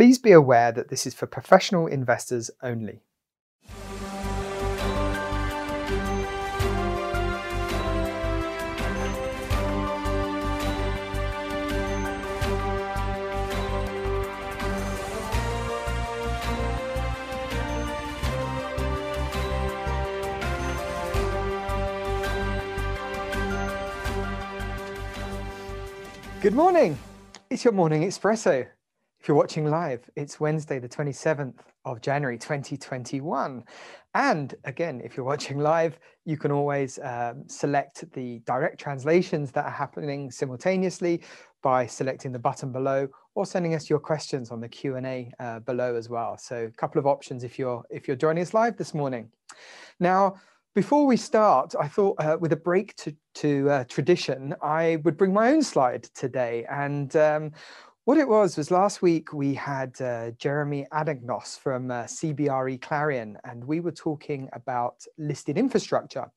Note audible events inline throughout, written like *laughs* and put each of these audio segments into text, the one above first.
Please be aware that this is for professional investors only. Good morning. It's your morning espresso. If you're watching live, it's Wednesday, the 27th of January 2021. And again, if you're watching live, you can always um, select the direct translations that are happening simultaneously by selecting the button below or sending us your questions on the Q&A uh, below as well. So a couple of options if you're if you're joining us live this morning. Now, before we start, I thought uh, with a break to, to uh, tradition, I would bring my own slide today. And um, what it was was last week we had uh, Jeremy Anagnos from uh, CBRE Clarion, and we were talking about listed infrastructure.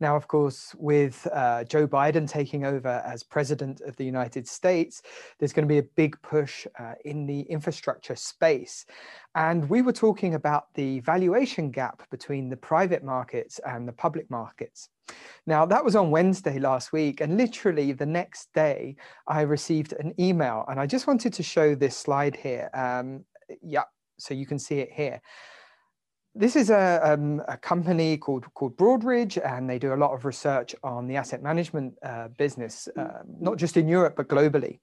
Now, of course, with uh, Joe Biden taking over as president of the United States, there's going to be a big push uh, in the infrastructure space. And we were talking about the valuation gap between the private markets and the public markets. Now, that was on Wednesday last week, and literally the next day, I received an email. And I just wanted to show this slide here. Um, yeah, so you can see it here this is a, um, a, company called called Broadridge, and they do a lot of research on the asset management uh, business, uh, not just in Europe but globally.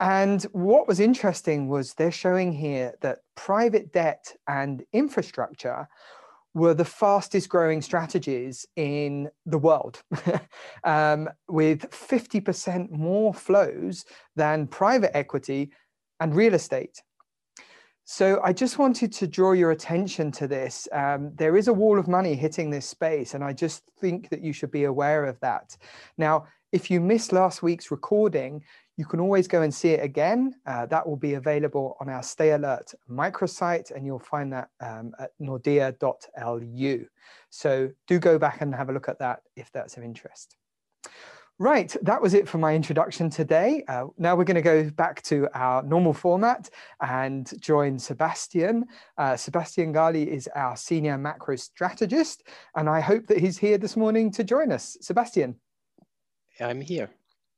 And what was interesting was they're showing here that private debt and infrastructure were the fastest growing strategies in the world, *laughs* um, with 50% more flows than private equity and real estate. So I just wanted to draw your attention to this. Um, there is a wall of money hitting this space, and I just think that you should be aware of that. Now, if you missed last week's recording, you can always go and see it again. Uh, that will be available on our Stay Alert microsite, and you'll find that um, at nordea.lu. So do go back and have a look at that if that's of interest. Right, that was it for my introduction today. Uh, now we're going to go back to our normal format and join Sebastian. Uh, Sebastian Galy is our senior macro strategist, and I hope that he's here this morning to join us. Sebastian. I'm here.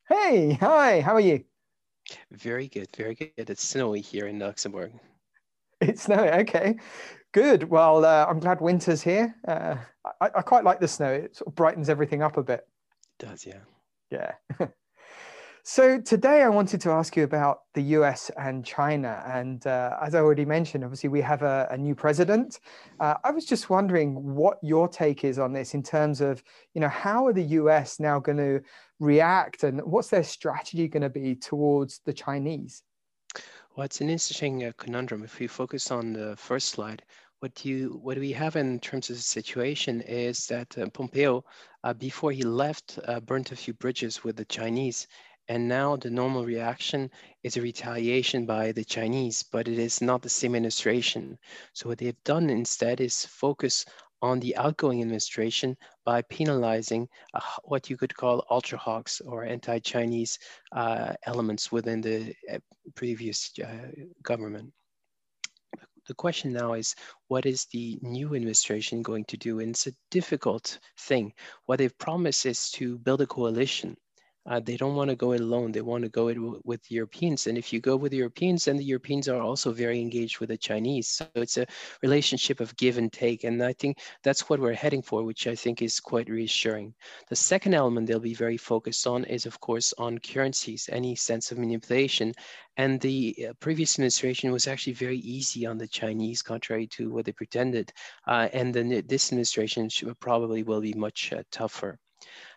Hey, hi, how are you? Very good, very good. It's snowy here in Luxembourg. It's snowy, okay. Good. Well, uh, I'm glad winter's here. Uh, I, I quite like the snow. It sort of brightens everything up a bit. It does, yeah. Yeah. *laughs* so today I wanted to ask you about the US and China. And uh, as I already mentioned, obviously we have a, a new president. Uh, I was just wondering what your take is on this in terms of, you know, how are the US now going to react and what's their strategy going to be towards the Chinese? Well, it's an interesting uh, conundrum. If we focus on the first slide, what you what we have in terms of the situation is that uh, Pompeo, uh, before he left, uh, burnt a few bridges with the Chinese, and now the normal reaction is a retaliation by the Chinese, but it is not the same administration. So what they've done instead is focus on the outgoing administration by penalizing uh, what you could call ultra hawks or anti-Chinese uh, elements within the uh, previous government the question now is what is the new administration going to do? And it's a difficult thing. What they've promised is to build a coalition uh, they don't want to go it alone. They want to go it with Europeans. And if you go with Europeans, then the Europeans are also very engaged with the Chinese. So it's a relationship of give and take. And I think that's what we're heading for, which I think is quite reassuring. The second element they'll be very focused on is, of course, on currencies, any sense of manipulation. And the uh, previous administration was actually very easy on the Chinese, contrary to what they pretended. Uh, and then this administration should, probably will be much uh, tougher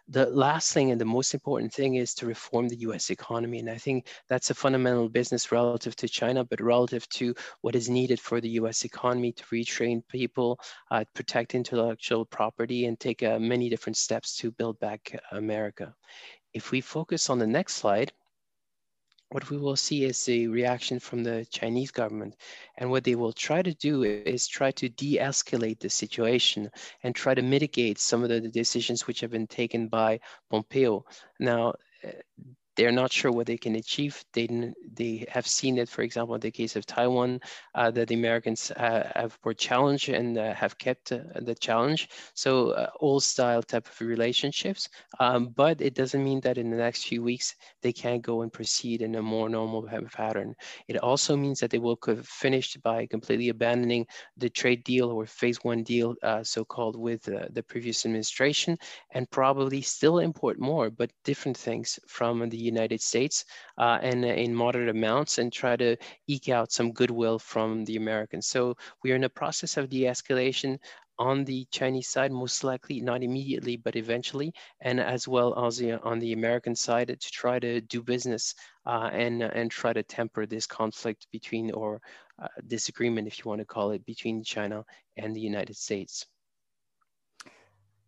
the last thing and the most important thing is to reform the US economy. And I think that's a fundamental business relative to China, but relative to what is needed for the US economy to retrain people, uh, protect intellectual property, and take uh, many different steps to build back America. If we focus on the next slide, what we will see is a reaction from the Chinese government. And what they will try to do is try to de-escalate the situation and try to mitigate some of the decisions which have been taken by Pompeo. Now, they're not sure what they can achieve. They they have seen it, for example, in the case of Taiwan, uh, that the Americans uh, have were challenged and uh, have kept uh, the challenge. So uh, old style type of relationships, um, but it doesn't mean that in the next few weeks they can't go and proceed in a more normal pattern. It also means that they will have finished by completely abandoning the trade deal or phase one deal, uh, so-called with the previous administration, and probably still import more, but different things from the United States uh, and in moderate amounts and try to eke out some goodwill from the Americans. So we are in a process of de-escalation on the Chinese side, most likely not immediately, but eventually, and as well as on the American side to try to do business uh, and and try to temper this conflict between or uh, disagreement, if you want to call it, between China and the United States.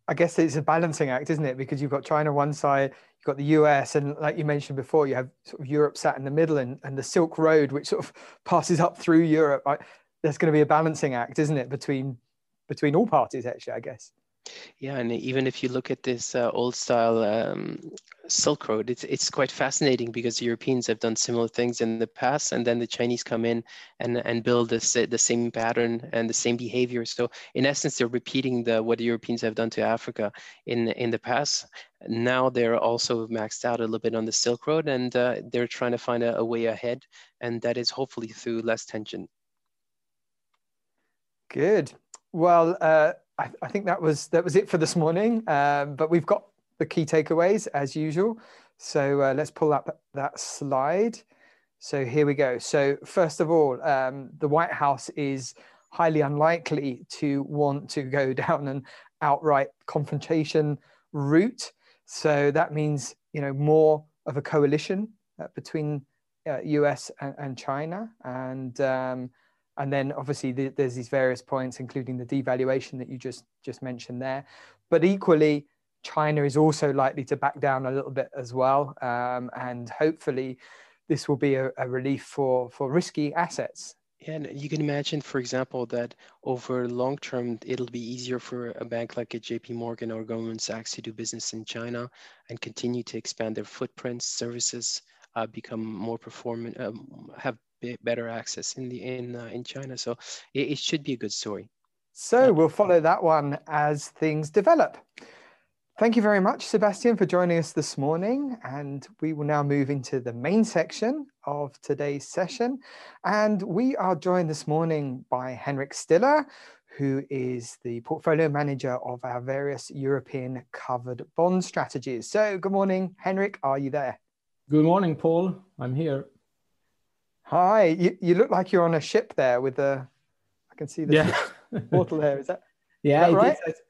I guess it's a balancing act, isn't it? Because you've got China one side, you've got the US, and like you mentioned before, you have sort of Europe sat in the middle and, and the Silk Road, which sort of *laughs* passes up through Europe. I, there's going to be a balancing act, isn't it, between between all parties, actually, I guess. Yeah, and even if you look at this uh, old style um, Silk Road, it's it's quite fascinating because the Europeans have done similar things in the past, and then the Chinese come in and and build this the same pattern and the same behavior. So in essence, they're repeating the what the Europeans have done to Africa in in the past. Now they're also maxed out a little bit on the Silk Road, and uh, they're trying to find a, a way ahead, and that is hopefully through less tension. Good. Well, uh, I, I, think that was that was it for this morning. Um, but we've got the key takeaways as usual. So uh, let's pull up that slide. So here we go. So first of all, um, the White House is highly unlikely to want to go *laughs* down an outright confrontation route. So that means you know more of a coalition uh, between uh, US and, and, China, and um, and then obviously the, there's these various points, including the devaluation that you just just mentioned there. But equally, China is also likely to back down a little bit as well, um, and hopefully, this will be a, a relief for for risky assets. And you can imagine, for example, that over long term, it'll be easier for a bank like a JP Morgan or Goldman Sachs to do business in China and continue to expand their footprints, services, uh, become more performant, um, have better access in the in uh, in China. So it, it, should be a good story. So we'll follow that one as things develop. Thank you very much, Sebastian, for joining us this morning. And we will now move into the main section of today's session. And we are joined this morning by Henrik Stille, who is the portfolio manager of our various European covered bond strategies. So, good morning, Henrik. Are you there? Good morning, Paul. I'm here. Hi, you, you look like you're on a ship there with the, I can see the yeah. portal there. Is that? *laughs* Yeah, that right? *laughs*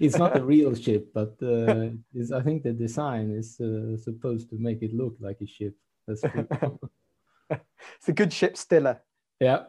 it's not a *laughs* real ship, but uh, I think the design is uh, supposed to make it look like a ship. That's it's a good ship stiller. Yeah.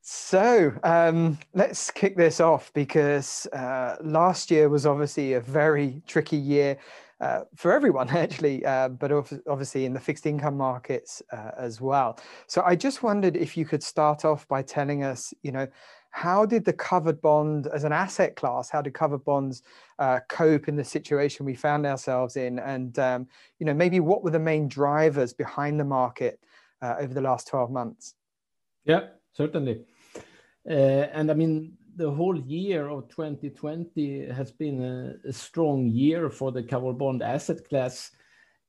so um, let's kick this off because uh, last year was obviously a very tricky year uh, for everyone *laughs* actually, uh, but obviously in the fixed income markets uh, as well. So I just wondered if you could start off by telling us, you know, how did the covered bond as an asset class, how did covered bonds uh, cope in the situation we found ourselves in? And, um, you know, maybe what were the main drivers behind the market uh, over the last 12 months? Yeah, certainly. and I mean, the whole year of 2020 has been a, a strong year for the covered bond asset class.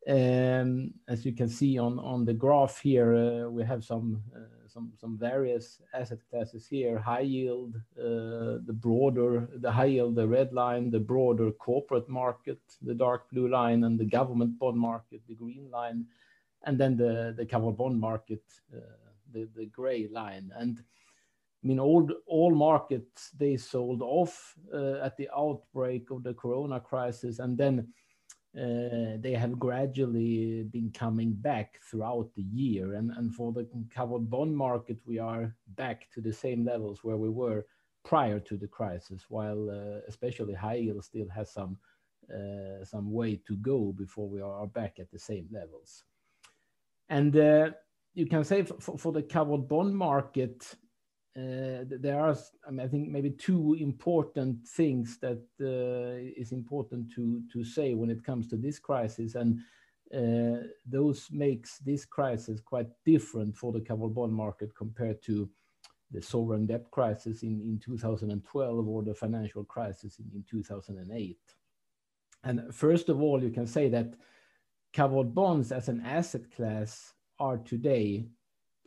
Um, as you can see on, on the graph here, uh, we have some, uh, some, some various asset classes here, high yield, uh, the broader, the high yield, the red line, the broader corporate market, the dark blue line, and the government bond market, the green line, and then the, the covered bond market, uh, the, the gray line. And I mean, all all markets they sold off uh, at the outbreak of the Corona crisis, and then uh, they have gradually been coming back throughout the year. And and for the covered bond market, we are back to the same levels where we were prior to the crisis, while uh, especially high yield still has some some way to go before we are back at the same levels. And you can say for the covered bond market uh, there are, I, mean, I, think, maybe two important things that uh, is important to to say when it comes to this crisis, and uh, those makes this crisis quite different for the covered bond market compared to the sovereign debt crisis in, in 2012 or the financial crisis in, in 2008. And first of all, you can say that covered bonds as an asset class are today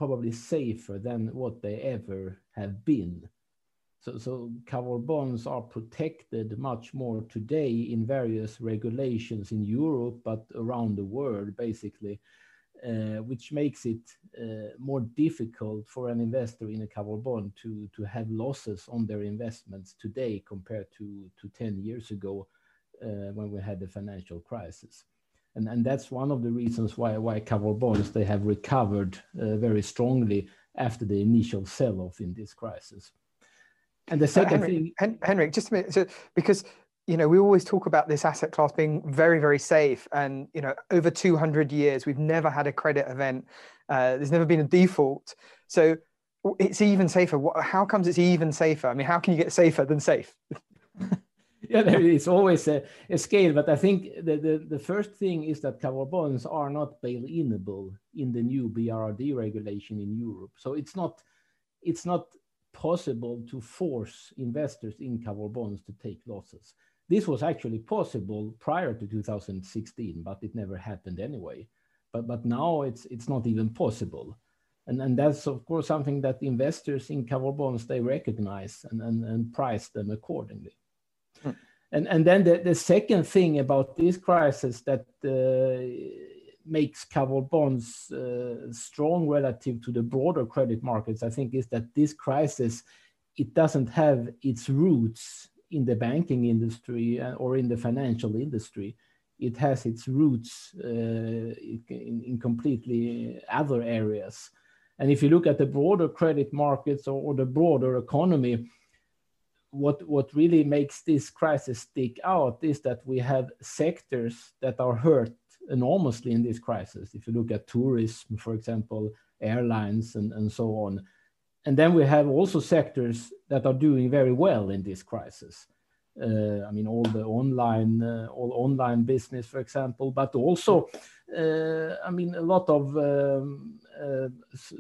probably safer than what they ever have been. So, so covered bonds are protected much more today in various regulations in Europe, but around the world, basically, uh, which makes it uh, more difficult for an investor in a covered bond to, to have losses on their investments today compared to, to 10 years ago uh, when we had the financial crisis and and that's one of the reasons why why covered bonds they have recovered uh, very strongly after the initial sell-off in this crisis. And the second uh, Henrik, thing, Henrik, just a minute, so, because you know we always talk about this asset class being very very safe, and you know over 200 years we've never had a credit event, uh, there's never been a default, so it's even safer. How comes it's even safer? I mean, how can you get safer than safe? *laughs* *laughs* yeah, is always a, a, scale, but I think the, the, the first thing is that covered bonds are not bail-inable in the new BRRD regulation in Europe. So it's not it's not possible to force investors in covered bonds to take losses. This was actually possible prior to 2016, but it never happened anyway. But but now it's it's not even possible. And, and that's of course something that investors in covered bonds they recognize and, and, and price them accordingly. And, and then the, the second thing about this crisis that uh, makes covered bonds uh, strong relative to the broader credit markets, I think, is that this crisis it doesn't have its roots in the banking industry uh, or in the financial industry. It has its roots uh, in, in, completely other areas. And if you look at the broader credit markets or, or the broader economy, what what really makes this crisis stick out is that we have sectors that are hurt enormously in this crisis. If you look at tourism, for example, airlines, and, and so on. And then we have also sectors that are doing very well in this crisis. Uh, I mean, all the online, uh, all online business, for example, but also, uh, I mean, a lot of um, uh,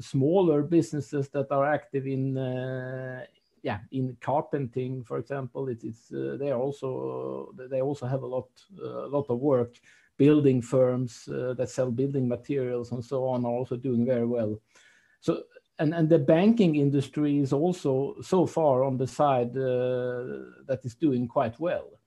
smaller businesses that are active in uh, yeah, in carpenting, for example, it, it's uh, they also they also have a lot a lot of work. Building firms uh, that sell building materials and so on are also doing very well. So and and the banking industry is also so far on the side uh, that is doing quite well.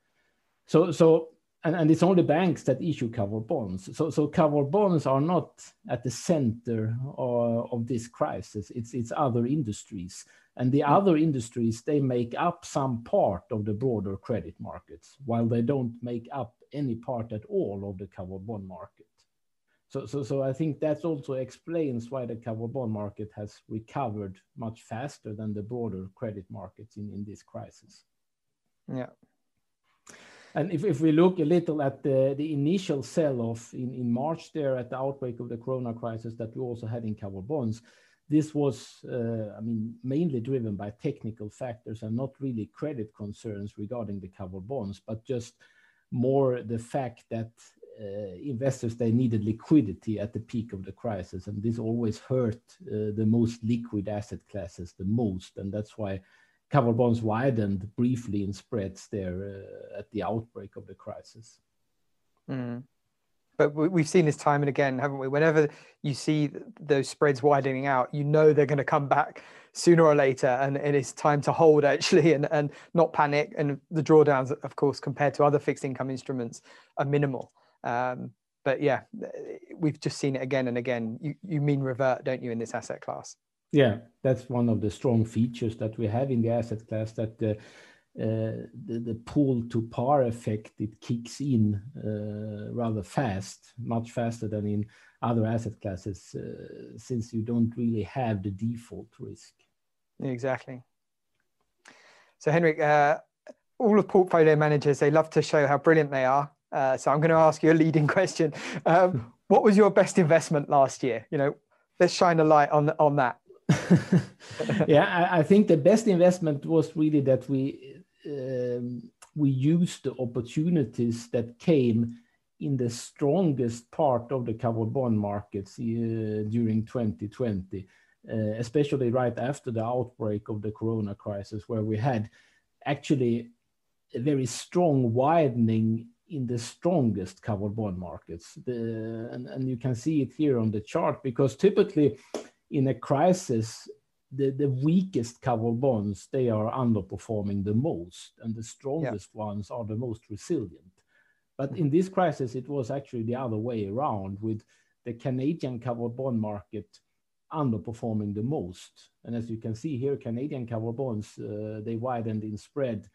So so and, and it's only banks that issue covered bonds. So so covered bonds are not at the center of, of this crisis. It's it's other industries and the other industries, they make up some part of the broader credit markets, while they don't make up any part at all of the covered bond market. So, so, so I think that also explains why the covered bond market has recovered much faster than the broader credit markets in, in this crisis. Yeah. And if, if we look a little at the, the initial sell-off in, in March there at the outbreak of the corona crisis that we also had in covered bonds, this was, uh, I mean, mainly driven by technical factors and not really credit concerns regarding the covered bonds, but just more the fact that uh, investors they needed liquidity at the peak of the crisis, and this always hurt uh, the most liquid asset classes the most, and that's why covered bonds widened briefly in spreads there uh, at the outbreak of the crisis. Mm but we've seen this time and again, haven't we? Whenever you see those spreads widening out, you know they're going to come back sooner or later, and, and it's time to hold actually and, and not panic. And the drawdowns, of course, compared to other fixed income instruments, are minimal. Um, but yeah, we've just seen it again and again. You, you mean revert, don't you, in this asset class? Yeah, that's one of the strong features that we have in the asset class that uh, uh, the, pull to par effect it kicks in uh, rather fast, much faster than in other asset classes, since you don't really have the default risk. Exactly. So, Henrik, all of portfolio managers they love to show how brilliant they are. Uh, so, I'm going to ask you a leading *laughs* question. Um, what was your best investment last year? You know, let's shine a light on on that. *laughs* yeah, I, I, think the best investment was really that we um, we used the opportunities that came in the strongest part of the covered bond markets uh, during 2020, uh, especially right after the outbreak of the corona crisis, where we had actually a very strong widening in the strongest covered bond markets. The, and, and you can see it here on the chart because typically in a crisis, the, the weakest covered bonds, they are underperforming the most and the strongest yeah. ones are the most resilient. But in this crisis, it was actually the other way around with the Canadian covered bond market underperforming the most. And as you can see here, Canadian covered bonds, uh, they widened in spread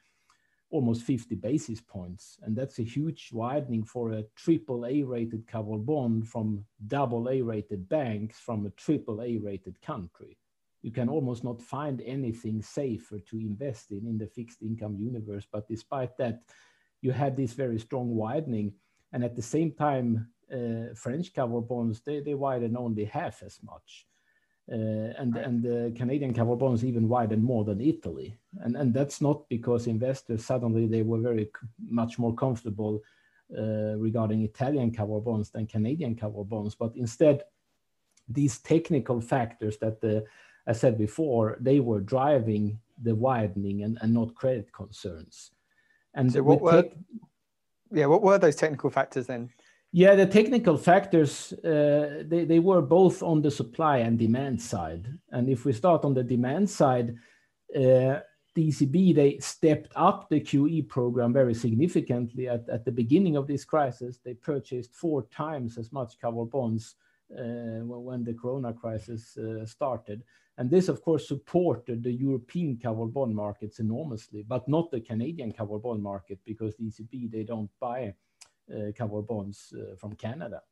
almost 50 basis points. And that's a huge widening for a triple A rated covered bond from double A rated banks from a triple A rated country. You can almost not find anything safer to invest in in the fixed income universe. But despite that, you had this very strong widening. And at the same time, uh, French covered bonds, they, they widen only half as much. Uh, and and the Canadian cover bonds even widened more than Italy, and and that's not because investors suddenly they were very much more comfortable uh, regarding Italian cover bonds than Canadian cover bonds, but instead these technical factors that the I said before they were driving the widening and, and not credit concerns. And so what were, yeah, what were those technical factors then? Yeah, the technical factors, uh, they, they were both on the supply and demand side. And if we start on the demand side, uh, ECB, they stepped up the QE program very significantly at, at the beginning of this crisis. They purchased four times as much covered bonds uh, when the corona crisis uh, started. And this, of course, supported the European covered bond markets enormously, but not the Canadian covered bond market because the ECB, they don't buy covered bonds uh, from Canada.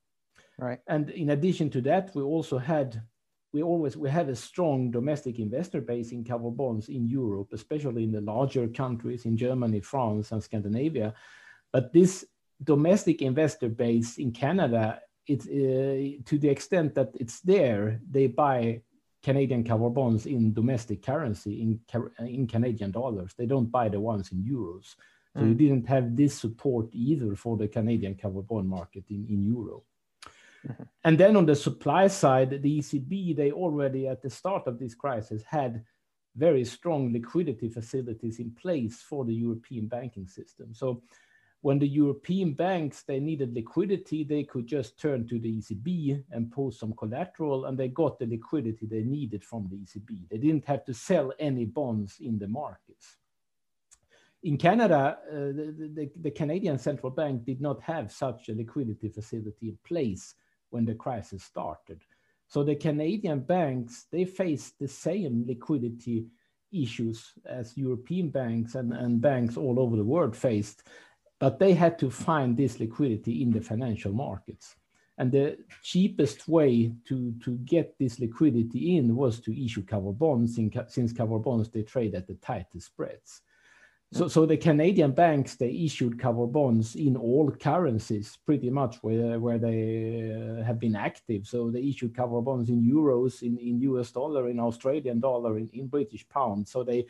Right. And in addition to that, we also had we always we have a strong domestic investor base in covered bonds in Europe, especially in the larger countries in Germany, France, and Scandinavia. But this domestic investor base in Canada, it's uh, to the extent that it's there, they buy Canadian covered bonds in domestic currency in in Canadian dollars. They don't buy the ones in euros. So mm. you didn't have this support either for the Canadian covered bond market in, in euro. Mm-hmm. And then on the supply side, the ECB, they already at the start of this crisis had very strong liquidity facilities in place for the European banking system. So when the European banks they needed liquidity, they could just turn to the ECB and post some collateral, and they got the liquidity they needed from the ECB. They didn't have to sell any bonds in the markets in Canada, uh, the, the, the, Canadian central bank did not have such a liquidity facility in place when the crisis started. So the Canadian banks, they faced the same liquidity issues as European banks and, and banks all over the world faced, but they had to find this liquidity in the financial markets. And the cheapest way to, to get this liquidity in was to issue cover bonds, in, since cover bonds, they trade at the tightest spreads. So, so the Canadian banks they issued cover bonds in all currencies, pretty much where where they uh, have been active. So they issued cover bonds in euros, in, in US dollar, in Australian dollar, in, in British pound. So they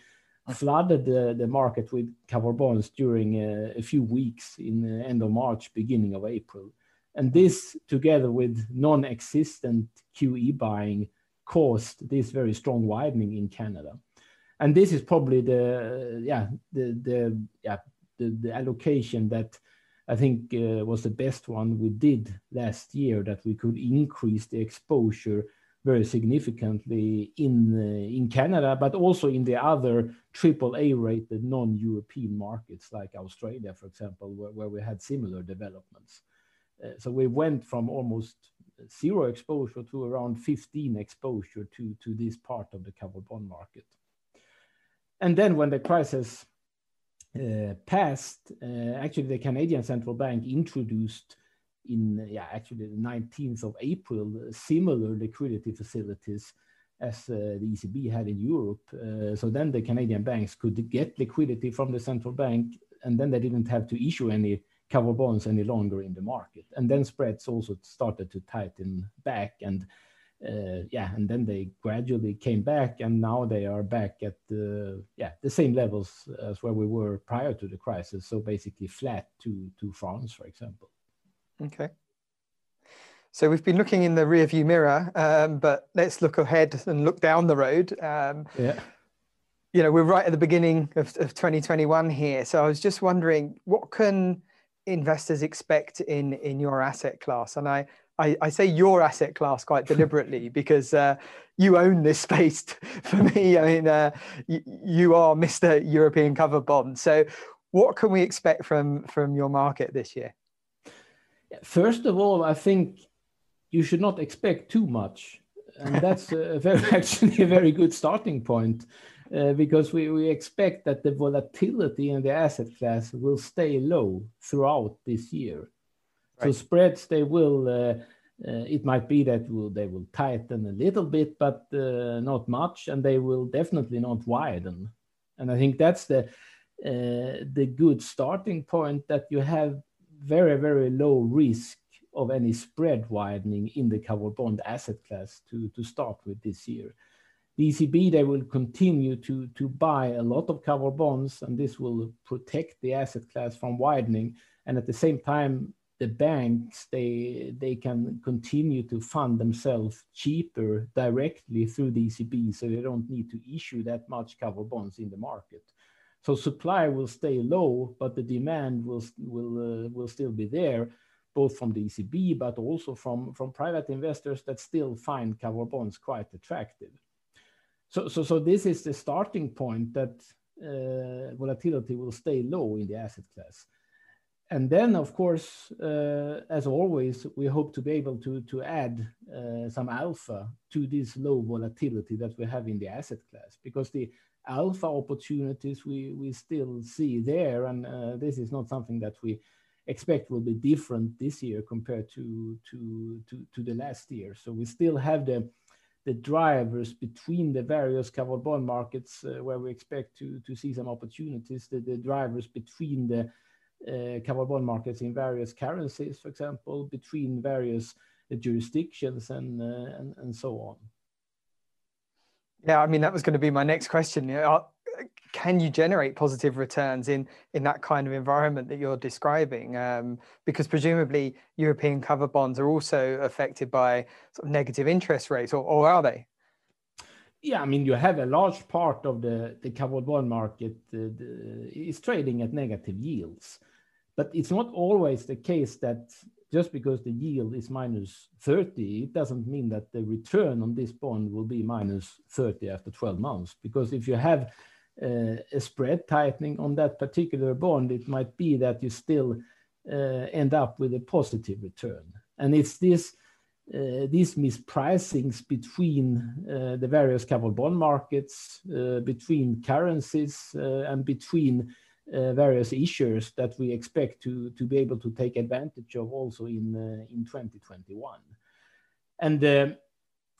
flooded the, the market with cover bonds during uh, a few weeks in the end of March, beginning of April. And this, together with non-existent QE buying, caused this very strong widening in Canada and this is probably the yeah the the yeah the, the allocation that I think uh, was the best one we did last year that we could increase the exposure very significantly in uh, in Canada, but also in the other triple A rated non-European markets like Australia, for example, where, where we had similar developments. Uh, so we went from almost zero exposure to around 15 exposure to to this part of the covered bond market. And then when the crisis uh, passed, uh, actually the Canadian central bank introduced in yeah actually the 19th of April similar liquidity facilities as uh, the ECB had in Europe. Uh, so then the Canadian banks could get liquidity from the central bank, and then they didn't have to issue any cover bonds any longer in the market. And then spreads also started to tighten back, and uh, yeah, and then they gradually came back, and now they are back at the yeah the same levels as where we were prior to the crisis. So basically flat to to France, for example. Okay. So we've been looking in the rearview mirror, um, but let's look ahead and look down the road. Um, yeah. You know, we're right at the beginning of, of 2021 here. So I was just wondering, what can investors expect in in your asset class? And I I, I say your asset class quite *laughs* deliberately because uh, you own this space. *laughs* For me, I mean, uh, you, you are Mr. European cover bond. So, what can we expect from from your market this year? First of all, I think you should not expect too much, and that's a very, *laughs* actually a very good starting point. Uh, because we, we expect that the volatility in the asset class will stay low throughout this year. So spreads, they will, uh, uh, it might be that will, they will tighten a little bit, but uh, not much, and they will definitely not widen. And I think that's the the good starting point that you have very, very low risk of any spread widening in the covered bond asset class to, to start with this year. The ECB, they will continue to, to buy a lot of covered bonds, and this will protect the asset class from widening. And at the same time, the banks they they can continue to fund themselves cheaper directly through the ECB, so they don't need to issue that much cover bonds in the market. So supply will stay low, but the demand will will uh, will still be there, both from the ECB but also from from private investors that still find cover bonds quite attractive. So so so this is the starting point that uh, volatility will stay low in the asset class and then, of course, uh, as always, we hope to be able to, to add uh, some alpha to this low volatility that we have in the asset class, because the alpha opportunities we, we still see there, and uh, this is not something that we expect will be different this year compared to, to, to, to the last year. So we still have the, the drivers between the various covered bond markets uh, where we expect to, to see some opportunities, the, the drivers between the covered bond markets in various currencies, for example, between various uh, jurisdictions and, uh, and, and so on. Yeah, I mean that was going to be my next question. can you generate positive returns in in that kind of environment that you're describing? Um, because presumably European cover bonds are also affected by sort of negative interest rates, or, or are they? Yeah, I mean you have a large part of the the covered bond market uh, the, is trading at negative yields. But it's not always the case that just because the yield is minus 30, it doesn't mean that the return on this bond will be minus 30 after 12 months. Because if you have uh, a spread tightening on that particular bond, it might be that you still uh, end up with a positive return. And it's this uh, these mispricings between uh, the various covered bond markets, uh, between currencies, uh, and between various issues that we expect to, be able to take advantage of also in, uh, in 2021. And uh,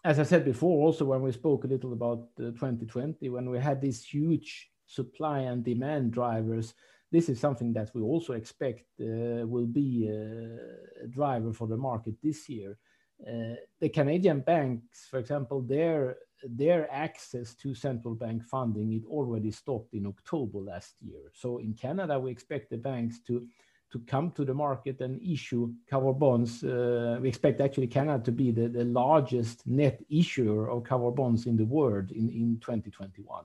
as I said before, also when we spoke a little about 2020, when we had these huge supply and demand drivers, this is something that we also expect uh, will be a driver for the market this year. Uh, the Canadian banks, for example, their their access to central bank funding it already stopped in October last year. So in Canada, we expect the banks to to come to the market and issue cover bonds. Uh, we expect actually Canada to be the, the largest net issuer of cover bonds in the world in, in 2021.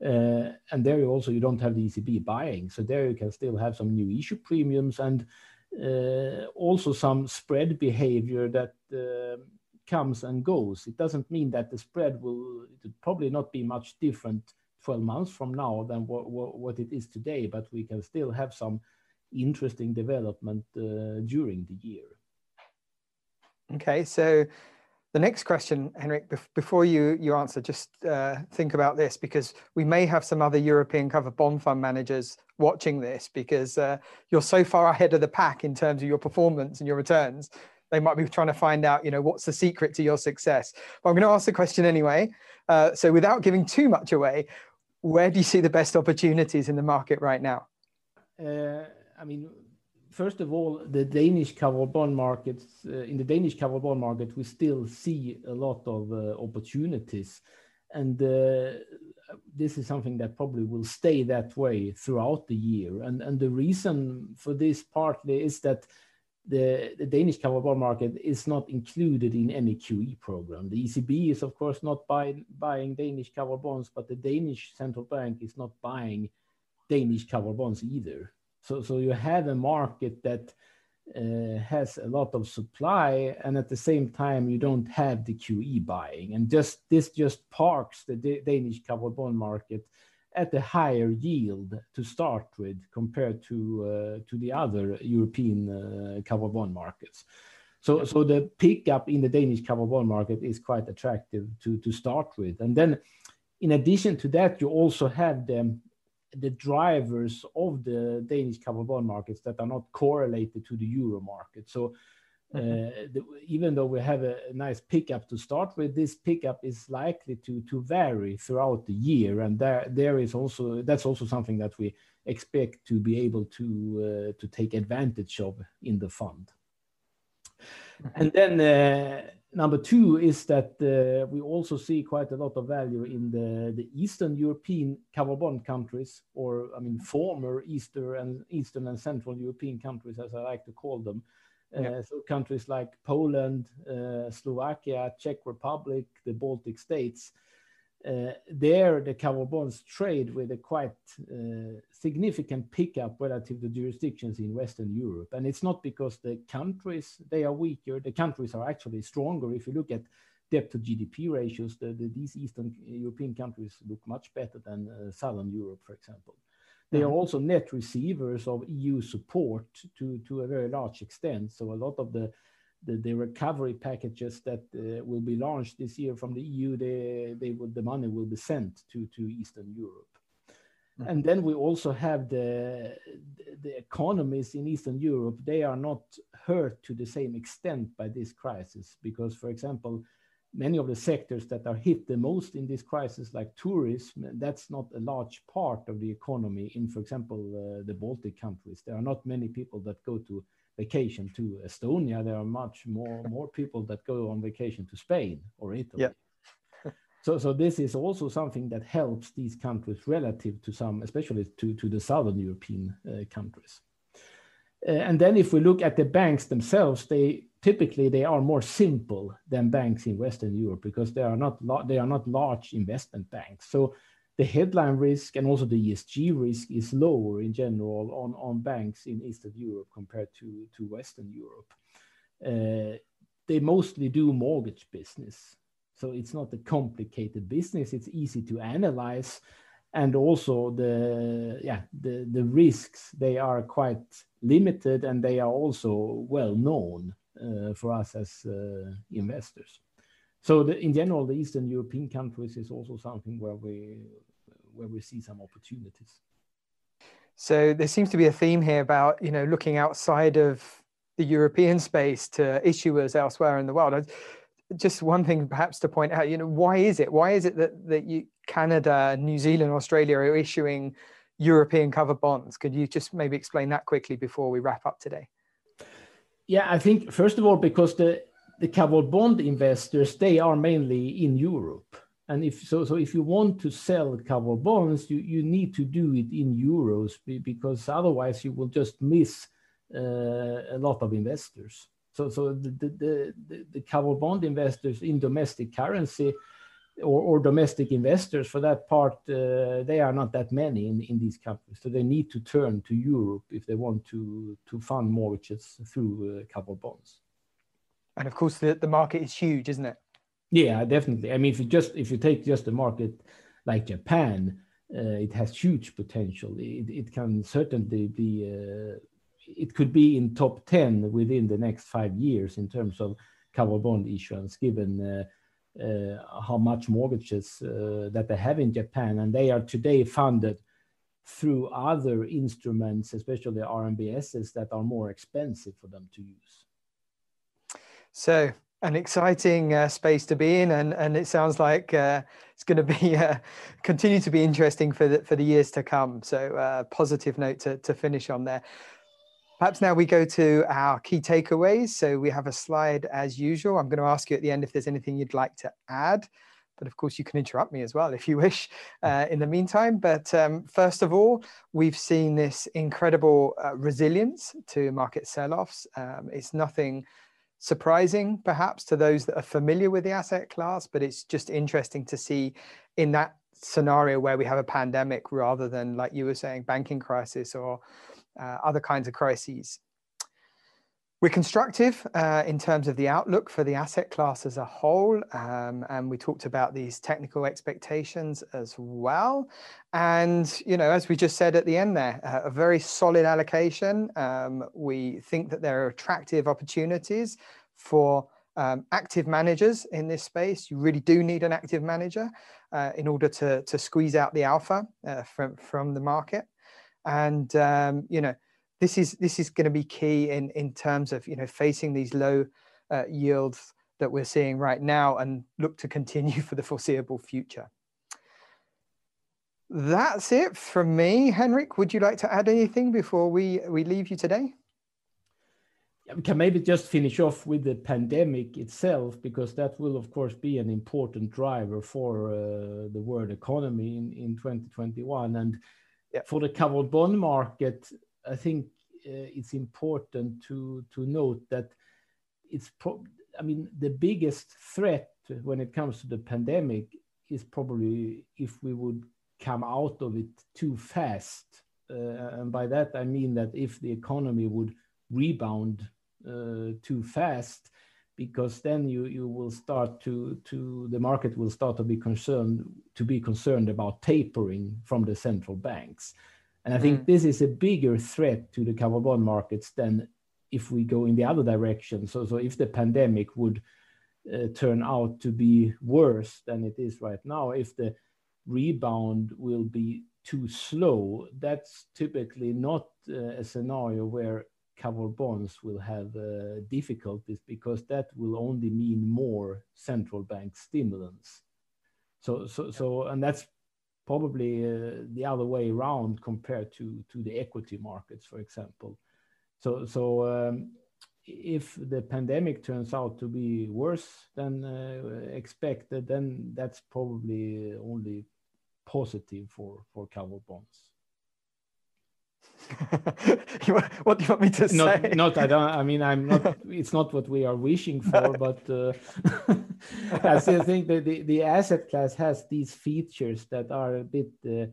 Uh, and there you also you don't have the ECB buying, so there you can still have some new issue premiums and uh, also some spread behavior that uh, comes and goes. It doesn't mean that the spread will probably not be much different 12 months from now than what, what, what it is today, but we can still have some interesting development uh, during the year. Okay, so the next question, Henrik, before you, you answer, just uh, think about this because we may have some other European covered bond fund managers watching this because uh, you're so far ahead of the pack in terms of your performance and your returns they might be trying to find out, you know, what's the secret to your success. But I'm going to ask the question anyway. Uh, so without giving too much away, where do you see the best opportunities in the market right now? Uh, I mean, first of all, the Danish covered bond markets, uh, in the Danish covered bond market, we still see a lot of uh, opportunities. And uh, this is something that probably will stay that way throughout the year. And, and the reason for this partly is that the, the Danish covered bond market is not included in any QE program. The ECB is, of course, not buy, buying Danish covered bonds, but the Danish central bank is not buying Danish covered bonds either. So, so you have a market that uh, has a lot of supply, and at the same time, you don't have the QE buying. And just this just parks the D Danish covered bond market at a higher yield to start with compared to uh, to the other European uh, covered bond markets. So, so the pickup in the Danish covered bond market is quite attractive to to start with, and then in addition to that, you also have the the drivers of the Danish covered bond markets that are not correlated to the euro market. So mm-hmm. the, even though we have a, nice pickup to start with, this pickup is likely to to vary throughout the year, and there there is also that's also something that we expect to be able to uh, to take advantage of in the fund. Mm-hmm. And then uh, Number two is that uh, we also see quite a lot of value in the, the Eastern European covered bond countries, or I mean, former Eastern and Eastern and Central European countries, as I like to call them. Yeah. Uh, so countries like Poland, uh, Slovakia, Czech Republic, the Baltic states, uh, there the covered bonds trade with a quite significant pickup relative to jurisdictions in Western Europe. And it's not because the countries, they are weaker, the countries are actually stronger. If you look at debt to GDP ratios, the, the, these Eastern European countries look much better than uh, Southern Europe, for example. They are mm-hmm. also net receivers of EU support to, to a very large extent. So a lot of the the, the recovery packages that uh, will be launched this year from the EU, they, they will, the money will be sent to, to Eastern Europe. Mm-hmm. And then we also have the, the economies in Eastern Europe, they are not hurt to the same extent by this crisis because, for example, many of the sectors that are hit the most in this crisis, like tourism, that's not a large part of the economy in, for example, uh, the Baltic countries. There are not many people that go to vacation to Estonia, there are much more more people that go on vacation to Spain or Italy. Yeah. *laughs* so, so this is also something that helps these countries relative to some, especially to, to the southern European uh, countries. Uh, and then if we look at the banks themselves, they typically they are more simple than banks in Western Europe because they are not they are not large investment banks. So the headline risk and also the ESG risk is lower in general on, on banks in Eastern Europe compared to, to Western Europe. Uh, they mostly do mortgage business. So it's not a complicated business. It's easy to analyze. And also the, yeah, the, the risks, they are quite limited and they are also well known for us as uh, investors. So the, in general, the Eastern European countries is also something where we where we see some opportunities. So there seems to be a theme here about you know looking outside of the European space to issuers elsewhere in the world. Just one thing, perhaps, to point out, you know, why is it? Why is it that that you, Canada, New Zealand, Australia are issuing European cover bonds? Could you just maybe explain that quickly before we wrap up today? Yeah, I think first of all, because the the covered bond investors they are mainly in Europe and if so, so if you want to sell covered bonds, you, you need to do it in euros because otherwise you will just miss uh, a lot of investors. So, so the, the, the, the covered bond investors in domestic currency or, or domestic investors for that part, uh, they are not that many in, in these countries. So they need to turn to Europe if they want to, to fund mortgages through uh, covered bonds. And of course, the, the market is huge, isn't it? Yeah, definitely. I mean, if you just if you take just a market like Japan, uh, it has huge potential. It, it can certainly be. Uh, it could be in top ten within the next five years in terms of covered bond issuance, given uh, how much mortgages uh, that they have in Japan, and they are today funded through other instruments, especially RMBSs, that are more expensive for them to use. So an exciting uh, space to be in, and and it sounds like uh, it's going to be *laughs* uh, continue to be interesting for the for the years to come. So uh, positive note to to finish on there. Perhaps now we go to our key takeaways. So we have a slide as usual. I'm going to ask you at the end if there's anything you'd like to add. But of course, you can interrupt me as well if you wish uh, in the meantime. But um, first of all, we've seen this incredible uh, resilience to market sell offs. Um, it's nothing surprising, perhaps, to those that are familiar with the asset class, but it's just interesting to see in that scenario where we have a pandemic rather than, like you were saying, banking crisis or uh, other kinds of crises. We're constructive uh, in terms of the outlook for the asset class as a whole. Um, and we talked about these technical expectations as well. And, you know, as we just said at the end there, uh, a very solid allocation. Um, we think that there are attractive opportunities for um, active managers in this space. You really do need an active manager uh, in order to, to squeeze out the alpha uh, from, from the market. And, um, you know, this is this is going to be key in in terms of you know facing these low uh, yields that we're seeing right now and look to continue *laughs* for the foreseeable future. That's it from me. Henrik, would you like to add anything before we, we leave you today? we can maybe just finish off with the pandemic itself, because that will, of course, be an important driver for uh, the world economy in, in 2021. And yeah. for the covered bond market, I think uh, it's important to to note that it's pro- I mean the biggest threat when it comes to the pandemic is probably if we would come out of it too fast. Uh, and by that I mean that if the economy would rebound uh, too fast, because then you you will start to to the market will start to be concerned to be concerned about tapering from the central banks and I think mm. this is a bigger threat to the covered bond markets than if we go in the other direction. So, so if the pandemic would uh, turn out to be worse than it is right now, if the rebound will be too slow, that's typically not uh, a scenario where covered bonds will have uh, difficulties because that will only mean more central bank stimulants. So, so, so, and that's probably uh, the other way around compared to to the equity markets, for example. So so um, if the pandemic turns out to be worse than uh, expected, then that's probably only positive for for covered bonds. *laughs* what do you want me to not, say? Not, I don't. I mean, I'm not. *laughs* It's not what we are wishing for, but uh, *laughs* I still think that the, the asset class has these features that are a bit uh,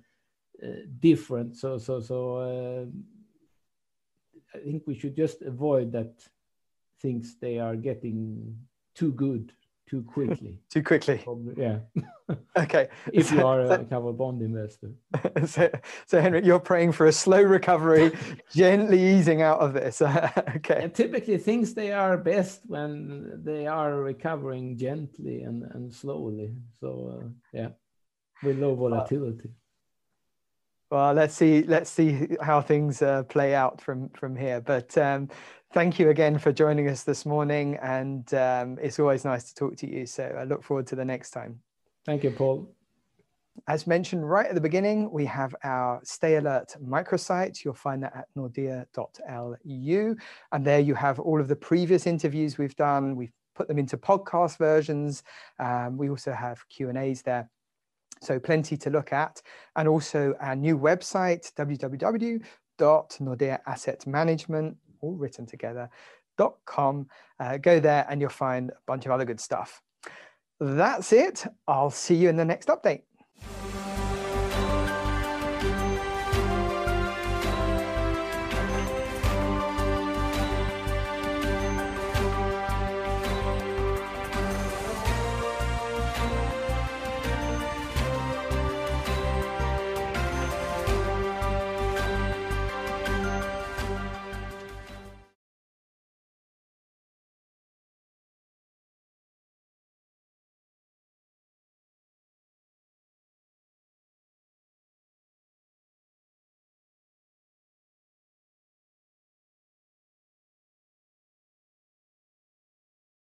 uh, different. So, so, so uh, I think we should just avoid that things they are getting too good too quickly. *laughs* too quickly. Probably, yeah. *laughs* okay. if you are a covered bond investor. *laughs* so, so Henrik, you're praying for a slow recovery, gently easing out of this. okay. And typically things they are best when they are recovering gently and, and slowly. So uh, yeah, with low volatility. Well, let's see. Let's see how things uh, play out from from here. But um, thank you again for joining us this morning, and um, it's always nice to talk to you. So I look forward to the next time. Thank you, Paul. As mentioned right at the beginning, we have our Stay Alert microsite. You'll find that at nordea.lu. And there you have all of the previous interviews we've done. We've put them into podcast versions. Um, we also have Q&As there. So plenty to look at. And also our new website, www.nordeaassetmanagement, all written together, .com. Uh, go there and you'll find a bunch of other good stuff. That's it. I'll see you in the next update.